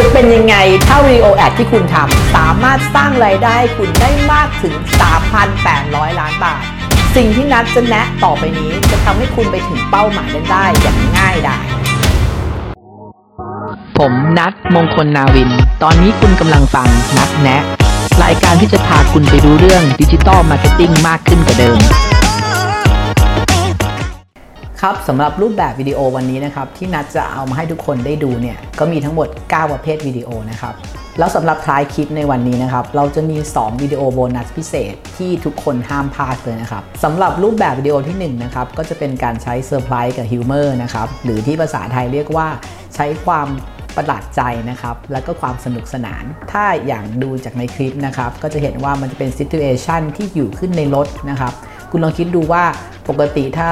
จะเป็นยังไงถ้าวิดีโอ ad ที่คุณทำสามารถสร้างรายได้คุณได้มากถึง 3,800 ล้านบาท สิ่งที่นัตจะแนะต่อไปนี้จะทำให้คุณไปถึงเป้าหมายนั้นได้อย่างง่ายดายผมนัตมงคลนาวิน ตอนนี้คุณกำลังฟังนัตแนะ รายการที่จะพาคุณไปรู้เรื่อง digital marketing มากขึ้นกว่าเดิม ครับสำหรับรูปแบบวิดีโอวันนี้นะครับที่นัตจะเอามาให้ทุกคนได้ดูเนี่ยก็มีทั้งหมด 9 ประเภทวิดีโอนะครับแล้วสำหรับท้ายคลิปในวันนี้นะครับเราจะมี 2 วิดีโอโบนัสพิเศษที่ทุกคนห้ามพลาดเลยนะครับสำหรับรูปแบบวิดีโอที่1นะครับก็จะเป็นการใช้เซอร์ไพรส์กับ humor นะครับหรือที่ภาษาไทยเรียกว่าใช้ความประหลาดใจนะครับ แล้วก็ความสนุกสนาน ถ้าอย่างดูจากในคลิปนะครับ ก็จะเห็นว่ามันจะเป็น situation ที่อยู่ขึ้นในรถนะครับ คุณลองคิดดูว่าปกติถ้า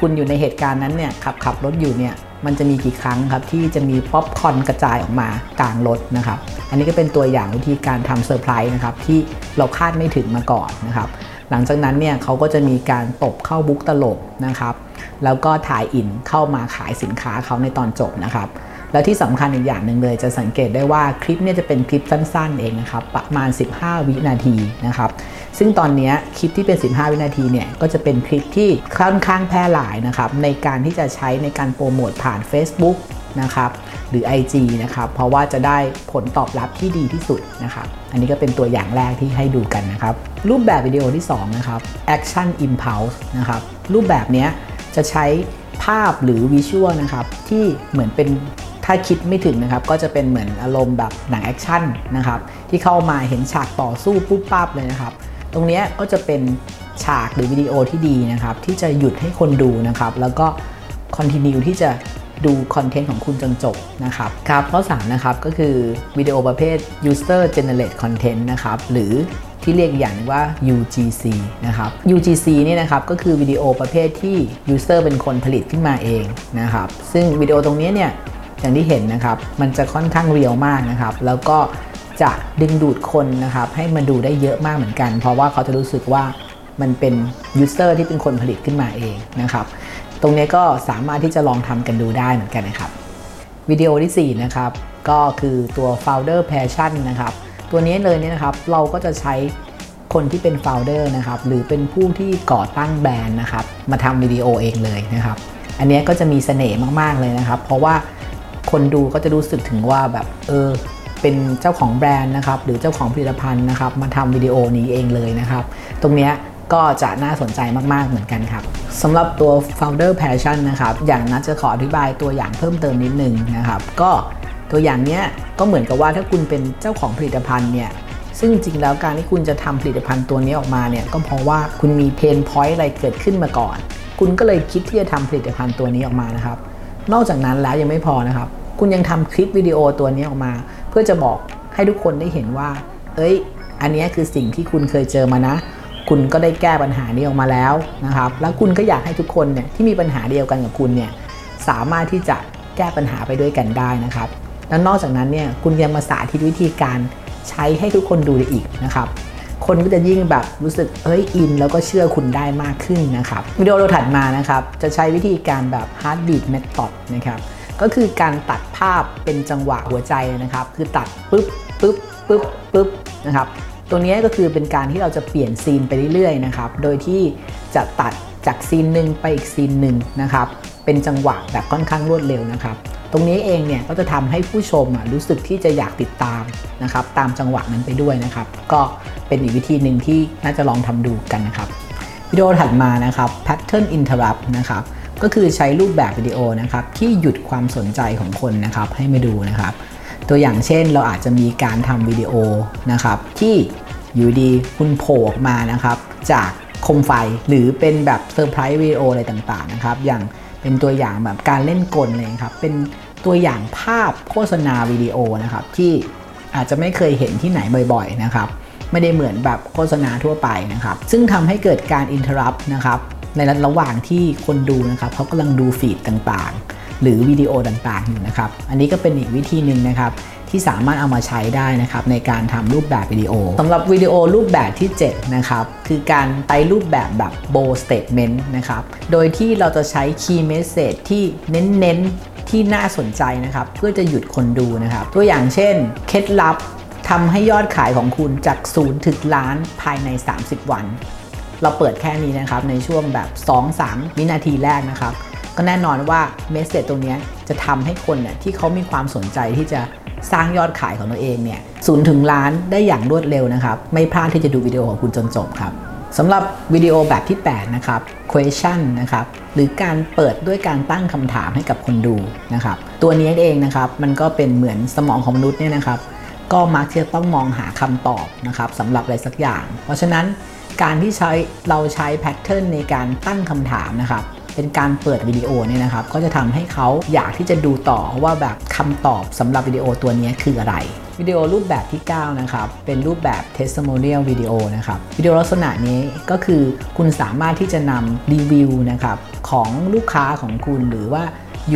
คุณอยู่ในเหตุการณ์นั้นเนี่ยขับขับรถอยู่เนี่ยมันจะมีกี่ครั้งครับที่จะมีป๊อปคอร์นกระจายออกมากลางรถนะครับ อันนี้ก็เป็นตัวอย่างวิธีการทำเซอร์ไพรส์นะครับที่เราคาดไม่ถึงมาก่อนนะครับ หลังจากนั้นเนี่ยเขาก็จะมีการตบเข้ามุกตลกนะครับ แล้วก็ tie-in เข้ามาขายสินค้าเขาในตอนจบนะครับ แล้วที่สำคัญอีกอย่างหนึ่งเลยจะสังเกตได้ว่าคลิปเนี่ยจะเป็นคลิปสั้นๆเองนะครับประมาณ 15 วินาทีนะครับซึ่งตอนนี้คลิปที่เป็น 15 วินาทีเนี่ยก็จะเป็นคลิปที่ค่อนข้างแพร่หลายนะครับในการที่จะใช้ในการโปรโมทผ่าน Facebook นะครับหรือ IG นะครับเพราะว่าจะได้ผลตอบรับที่ดีที่สุดนะครับอันนี้ก็เป็นตัวอย่างแรกที่ให้ดูกันนะครับรูปแบบวิดีโอที่2นะครับ Action Impulse นะครับรูปแบบนี้จะใช้ภาพหรือวิชวลนะครับที่เหมือนเป็น ถ้าคิดไม่ถึงนะครับก็จะเป็นเหมือนอารมณ์แบบหนังแอคชั่นนะครับที่เข้ามาเห็นฉากต่อสู้ปุ๊บปั๊บเลยนะครับ ตรงนี้ก็จะเป็นฉากหรือวิดีโอที่ดีนะครับที่จะหยุดให้คนดูนะครับแล้วก็ continue ที่จะดูคอนเทนต์ของคุณจนจบนะครับครับข้อ3นะครับก็คือวิดีโอประเภท user generate content นะครับหรือที่เรียกอย่างว่า UGC นะครับ UGC นี่นะครับก็คือวิดีโอประเภทที่ user เป็นคนผลิตขึ้นมาเองนะครับซึ่งวิดีโอตรงนี้เนี่ย อย่างที่เห็นนะครับ มันจะค่อนข้าง real มากนะครับ แล้วก็จะดึงดูดคนนะครับ ให้มาดูได้เยอะมากเหมือนกัน เพราะว่าเขาจะรู้สึกว่ามันเป็นยูเซอร์ที่เป็นคนผลิตขึ้นมาเองนะครับ ตรงนี้ก็สามารถที่จะลองทำกันดูได้เหมือนกันนะครับวิดีโอที่ 4 นะครับ ก็คือตัว founder passion นะครับ ตัวนี้เลยเนี่ยนะครับ เราก็จะใช้คนที่เป็น founder นะครับ หรือเป็นผู้ที่ก่อตั้งแบรนด์นะครับ มาทำวิดีโอเองเลยนะครับ อันนี้ก็จะมีเสน่ห์มาก ๆ เลยนะครับ เพราะว่า คนดูก็จะรู้สึกถึงว่าแบบเออเป็นเจ้าของแบรนด์นะครับหรือเจ้าของผลิตภัณฑ์นะครับมาทำวิดีโอนี้เองเลยนะครับ ตรงนี้ก็จะน่าสนใจมาก ๆ เหมือนกันครับสำหรับตัว founder passion นะครับ อย่างนัดจะขออธิบายตัวอย่างเพิ่มเติมนิดนึงนะครับ ก็ตัวอย่างเนี้ยก็เหมือนกับว่าถ้าคุณเป็นเจ้าของผลิตภัณฑ์เนี่ยซึ่งจริงแล้วการที่คุณจะทำผลิตภัณฑ์ตัวนี้ออกมาเนี่ยก็เพราะว่าคุณมีเพนพอยต์อะไรเกิดขึ้นมาก่อน คุณก็เลยคิดที่จะทำผลิตภัณฑ์ตัวนี้ออกมานะครับ นอกจากนั้นแล้วยังไม่พอนะครับ คุณยังทำคลิปวิดีโอตัวนี้ออกมา เพื่อจะบอกให้ทุกคนได้เห็นว่า เอ้ย อันนี้คือสิ่งที่คุณเคยเจอมานะ คุณก็ได้แก้ปัญหานี้ออกมาแล้วนะครับ แล้วคุณก็อยากให้ทุกคนเนี่ยที่มีปัญหาเดียวกันกับคุณเนี่ยสามารถที่จะแก้ปัญหาไปด้วยกันได้นะครับ แล้วนอกจากนั้นเนี่ยคุณยังมาสาธิตวิธีการใช้ให้ทุกคนดูได้อีกนะครับ คนก็จะยิ่งแบบรู้สึกเอ้ยอิน แล้วก็เชื่อคุณได้มากขึ้นนะครับวิดีโอเราถัดมานะครับจะใช้วิธีการแบบ heartbeat method นะครับ ก็คือการตัดภาพเป็นจังหวะหัวใจนะครับ คือตัดปึ๊บปึ๊บปึ๊บปึ๊บนะครับตัวนี้ก็คือเป็นการที่เราจะเปลี่ยนซีนไปเรื่อยๆนะครับ โดยที่จะตัดจากซีนหนึ่งไปอีกซีนหนึ่งนะครับ เป็นจังหวะแบบค่อนข้างรวดเร็วนะครับ ตรงนี้เองเนี่ยก็จะทำให้ผู้ชมรู้สึกที่จะอยากติดตามนะครับ ตามจังหวะนั้นไปด้วยนะครับ ก็เป็นอีกวิธีหนึ่งที่น่าจะลองทำดูกันนะครับวิดีโอถัดมานะครับ pattern interrupt นะครับ ก็คือใช้รูปแบบวิดีโอนะครับที่หยุดความสนใจของคนนะครับให้มาดูนะครับ ตัวอย่างเช่นเราอาจจะมีการทำวิดีโอนะครับที่อยู่ดีคุณโผล่ออกมานะครับจากคมไฟหรือเป็นแบบเซอร์ไพรส์วิดีโออะไรต่างๆนะครับอย่างเป็นตัวอย่างแบบการเล่นกลเลยครับเป็นตัวอย่างภาพโฆษณาวิดีโอนะครับที่อาจจะไม่เคยเห็นที่ไหนบ่อย ๆนะครับ ไม่ได้เหมือนแบบโฆษณาทั่วไปนะครับ ซึ่งทำให้เกิดการ interrupt นะครับ ในระหว่างที่คนดูนะครับเขากำลังดู feed ต่างๆ หรือวิดีโอต่างๆอยู่นะครับ อันนี้ก็เป็นอีกวิธีหนึ่งนะครับที่สามารถเอามาใช้ได้นะครับในการทำรูปแบบวิดีโอสำหรับวิดีโอรูปแบบที่ 7 นะครับคือการใช้รูปแบบแบบ bold statement นะครับโดยที่เราจะใช้ key message ที่เน้นๆที่น่าสนใจนะครับเพื่อจะหยุดคนดูนะครับ ตัวอย่างเช่นเคล็ดลับทำให้ยอดขายของคุณจากศูนย์ถึงล้านภายใน 30 วัน เราเปิดแค่นี้นะครับในช่วงแบบ 2-3 วินาทีแรกนะครับ ก็แน่นอนว่าเมสเซจตรงนี้จะทำให้คนเนี่ยที่เขามีความสนใจที่จะสร้างยอดขายของตัวเองเนี่ยศูนย์ถึงล้านได้อย่างรวดเร็วนะครับ ไม่พลาดที่จะดูวิดีโอของคุณจนจบครับสำหรับวิดีโอแบบที่ 8 นะครับ question นะครับ หรือการเปิดด้วยการตั้งคำถามให้กับคนดูนะครับ ตัวนี้เองนะครับ มันก็เป็นเหมือนสมองของมนุษย์เนี่ยนะครับ ก็มักจะต้องมองหาคำตอบนะครับสำหรับอะไรสักอย่าง เพราะฉะนั้น การที่ใช้เราใช้แพทเทิร์นในการตั้งคำถามนะครับเป็นการเปิดวิดีโอเนี่ยนะครับ ก็จะทำให้เขาอยากที่จะดูต่อว่าแบบคำตอบสำหรับวิดีโอตัวนี้คืออะไร วิดีโอรูปแบบที่ 9 นะครับ เป็นรูปแบบ testimonial วิดีโอนะครับ วิดีโอลักษณะนี้ก็คือคุณสามารถที่จะนำรีวิวนะครับของลูกค้าของคุณหรือว่า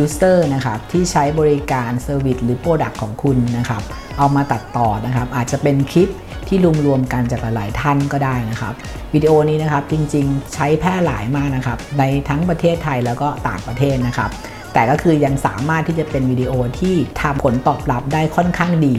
user นะครับที่ใช้บริการ Service หรือ Product ของคุณนะครับเอามาตัดต่อนะครับอาจจะเป็นคลิปที่รวมๆกันจากหลาย ๆ ท่านก็ได้นะครับ วิดีโอนี้นะครับจริงๆ ใช้แพร่หลายมากนะครับในทั้งประเทศไทยแล้วก็ต่างประเทศนะครับ แต่ก็คือยังสามารถที่จะเป็นวิดีโอที่ทำผลตอบรับได้ค่อนข้างดี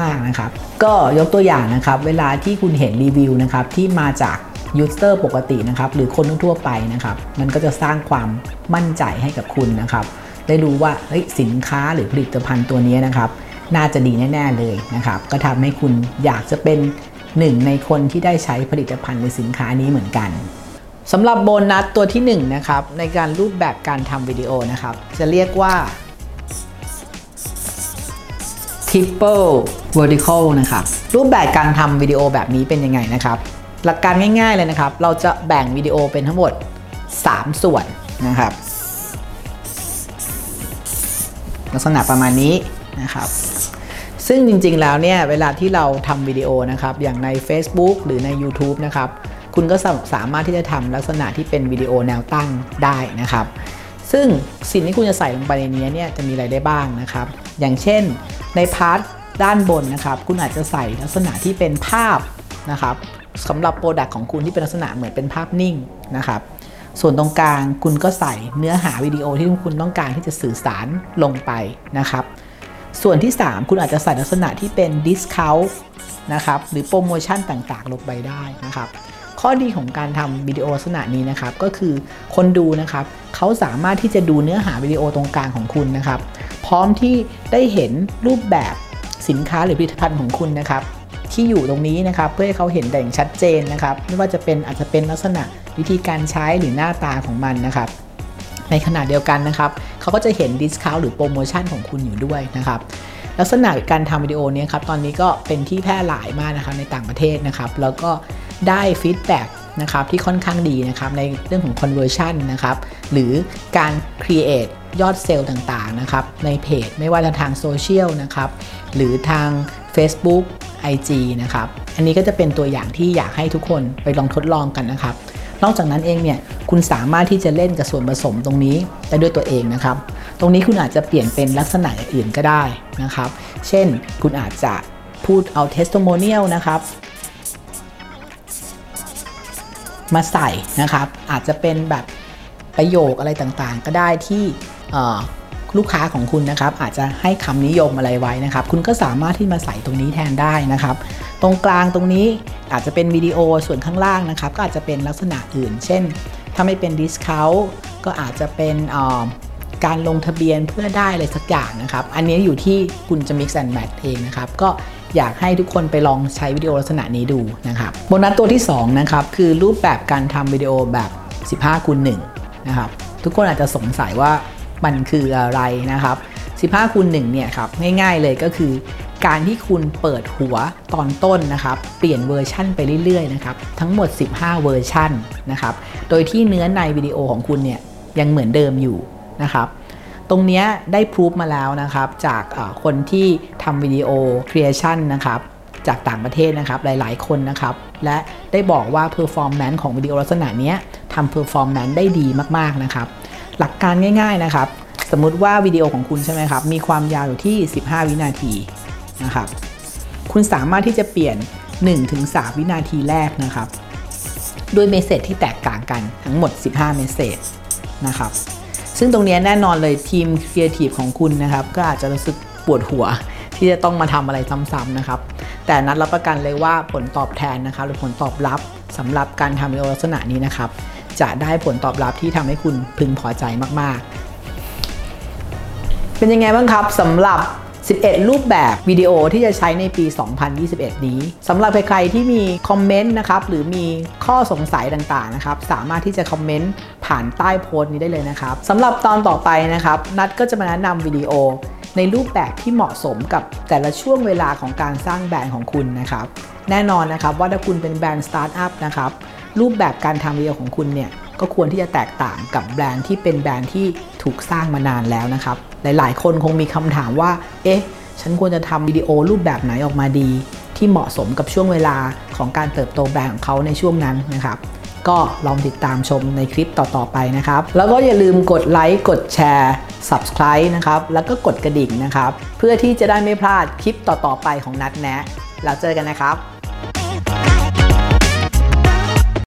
มากๆนะครับ ก็ยกตัวอย่างนะครับ เวลาที่คุณเห็นรีวิวนะครับที่มาจาก user ปกตินะครับหรือคนทั่วไปนะครับ มันก็จะสร้างความมั่นใจให้กับคุณนะครับ ได้รู้ว่าสินค้าหรือผลิตภัณฑ์ตัวนี้นะครับ น่าจะดีแน่ ๆ เลยนะครับ ก็ทำให้คุณอยากจะเป็นหนึ่งในคนที่ได้ใช้ผลิตภัณฑ์ในสินค้านี้เหมือนกันสำหรับโบนัสตัวที่1นะครับในการรูปแบบการทำวิดีโอนะครับ จะเรียกว่า triple vertical นะครับรูปแบบการทำวิดีโอแบบนี้เป็นยังไงนะครับ หลักการง่ายๆเลยนะครับ เราจะแบ่งวิดีโอเป็นทั้งหมด 3 ส่วนนะครับ ลักษณะประมาณนี้นะครับ ซึ่งจริงๆแล้วเนี่ยเวลาที่เราทำวิดีโอนะครับอย่างใน Facebook หรือใน YouTube นะครับคุณก็สามารถที่จะทำลักษณะที่เป็นวิดีโอแนวตั้งได้นะครับ ซึ่งสิ่งที่คุณจะใส่ลงไปในนี้เนี่ยจะมีอะไรได้บ้างนะครับ อย่างเช่นใน part ด้านบนนะครับ คุณอาจจะใส่ลักษณะที่เป็นภาพนะครับสำหรับ product ของคุณที่เป็นลักษณะเหมือนเป็นภาพนิ่งนะครับ ส่วนตรงกลางคุณก็ใส่เนื้อหาวิดีโอที่คุณต้องการที่จะสื่อสารลงไปนะครับ ส่วนที่ 3 คุณอาจจะใส่ลักษณะที่เป็น discount นะครับหรือโปรโมชั่นต่างๆ ลงไปได้นะครับ ข้อดีของการทำวิดีโอลักษณะนี้นะครับก็คือคนดูนะครับเขาสามารถที่จะดูเนื้อหาวิดีโอตรงกลางของคุณนะครับ พร้อมที่ได้เห็นรูปแบบสินค้าหรือผลิตภัณฑ์ของคุณนะครับ ที่อยู่ตรงนี้นะครับเพื่อให้เขาเห็นเด่นชัดเจนนะครับ ไม่ว่าจะเป็นอาจจะเป็นลักษณะวิธีการใช้หรือหน้าตาของมันนะครับ ในขณะเดียวกันนะครับเขาก็จะเห็น discount หรือโปรโมชั่นของคุณอยู่ด้วยนะครับลักษณะการทำวิดีโอนี้ครับตอนนี้ก็เป็นที่แพร่หลายมากนะครับในต่างประเทศนะครับ แล้วก็ได้ฟีดแบ็กนะครับที่ค่อนข้างดีนะครับในเรื่องของ conversion นะครับหรือการ create ยอดเซลล์ต่างๆนะครับในเพจไม่ว่าจะทางโซเชียลนะครับหรือทาง Facebook IG นะครับ อันนี้ก็จะเป็นตัวอย่างที่อยากให้ทุกคนไปลองทดลองกันนะครับ นอกจากนั้นเองเนี่ยคุณสามารถที่จะเล่นกับส่วนผสมตรงนี้ได้ด้วยตัวเองนะครับ ตรงนี้คุณอาจจะเปลี่ยนเป็นลักษณะอื่นก็ได้นะครับ เช่นคุณอาจจะพูดเอา testimonial นะครับมาใส่นะครับ อาจจะเป็นแบบประโยคอะไรต่างๆ ก็ได้ที่ ลูกค้าของคุณนะครับอาจจะให้คำนิยมอะไรไว้นะครับ คุณก็สามารถที่มาใส่ตรงนี้แทนได้นะครับ ตรงกลางตรงนี้อาจจะเป็นวิดีโอส่วนข้างล่างนะครับ ก็อาจจะเป็นลักษณะอื่น เช่น ถ้าไม่เป็น discount ก็อาจจะเป็นการลงทะเบียนเพื่อได้อะไรสักอย่างนะครับ อันนี้อยู่ที่คุณจะ mix and match เองนะครับ ก็อยากให้ทุกคนไปลองใช้วิดีโอลักษณะนี้ดูนะครับโบนัสตัวที่2นะครับคือรูปแบบการทำวิดีโอแบบ 15คูณ1นะครับ ทุกคนอาจจะสงสัยว่า มันคืออะไรนะครับ 15คูณ1เนี่ยครับง่ายๆเลยก็คือการที่คุณเปิดหัวตอนต้นนะครับ เปลี่ยนเวอร์ชั่นไปเรื่อยๆนะครับทั้งหมด 15 เวอร์ชั่นนะครับโดยที่เนื้อในวิดีโอของคุณเนี่ยยังเหมือนเดิมอยู่นะครับตรงนี้ได้ proof มาแล้วนะครับจากคนที่ทำ video creation นะครับจากต่างประเทศนะครับหลายๆคนนะครับและได้บอกว่า performance ของวิดีโอลักษณะนี้ทำ performance ได้ดีมากๆนะครับ หลักการง่าย ๆนะครับ สมมุติว่าวิดีโอของคุณใช่ไหมครับ มีความยาวอยู่ที่ 15 วินาทีนะครับ คุณสามารถที่จะเปลี่ยน 1-3 วินาทีแรกนะครับ ด้วย message ที่แตกต่างกันทั้งหมด 15 message นะครับ ซึ่งตรงนี้แน่นอนเลยทีมครีเอทีฟของคุณนะครับ ก็อาจจะรู้สึกปวดหัวที่จะต้องมาทำอะไรซ้ำๆนะครับ แต่นัตรับประกันเลยว่าผลตอบแทนนะครับหรือผลตอบรับสำหรับการทำวิดีโอลักษณะนี้นะครับ จะได้ผลตอบรับที่ทำให้คุณพึงพอใจมาก ๆ เป็นยังไงบ้างครับสำหรับ 11 รูปแบบวิดีโอที่จะใช้ในปี 2021 นี้สำหรับใครๆที่มีคอมเมนต์นะครับหรือมีข้อสงสัยต่างๆนะครับสามารถที่จะคอมเมนต์ผ่านใต้โพสต์นี้ได้เลยนะครับสำหรับตอนต่อไปนะครับ นัตก็จะมาแนะนำวิดีโอในรูปแบบที่เหมาะสมกับแต่ละช่วงเวลาของการสร้างแบรนด์ของคุณนะครับ แน่นอนนะครับว่าถ้าคุณเป็นแบรนด์สตาร์ทอัพนะครับ รูปแบบการทำวิดีโอของคุณเนี่ยก็ควรที่จะแตกต่างกับแบรนด์ที่เป็นแบรนด์ที่ถูกสร้างมานานแล้วนะครับ หลายๆ คนคงมีคำถามว่า เอ๊ะ ฉันควรจะทำวิดีโอรูปแบบไหนออกมาดี ที่เหมาะสมกับช่วงเวลาของการเติบโตแบรนด์ของเขาในช่วงนั้นนะครับ ก็ลองติดตามชมในคลิปต่อ ๆ ไปนะครับ แล้วก็อย่าลืมกดไลค์ กดแชร์ Subscribe นะครับ แล้วก็กดกระดิ่งนะครับ เพื่อที่จะได้ไม่พลาดคลิปต่อ ๆ ไปของนัดแนะ แล้วเจอกันนะครับ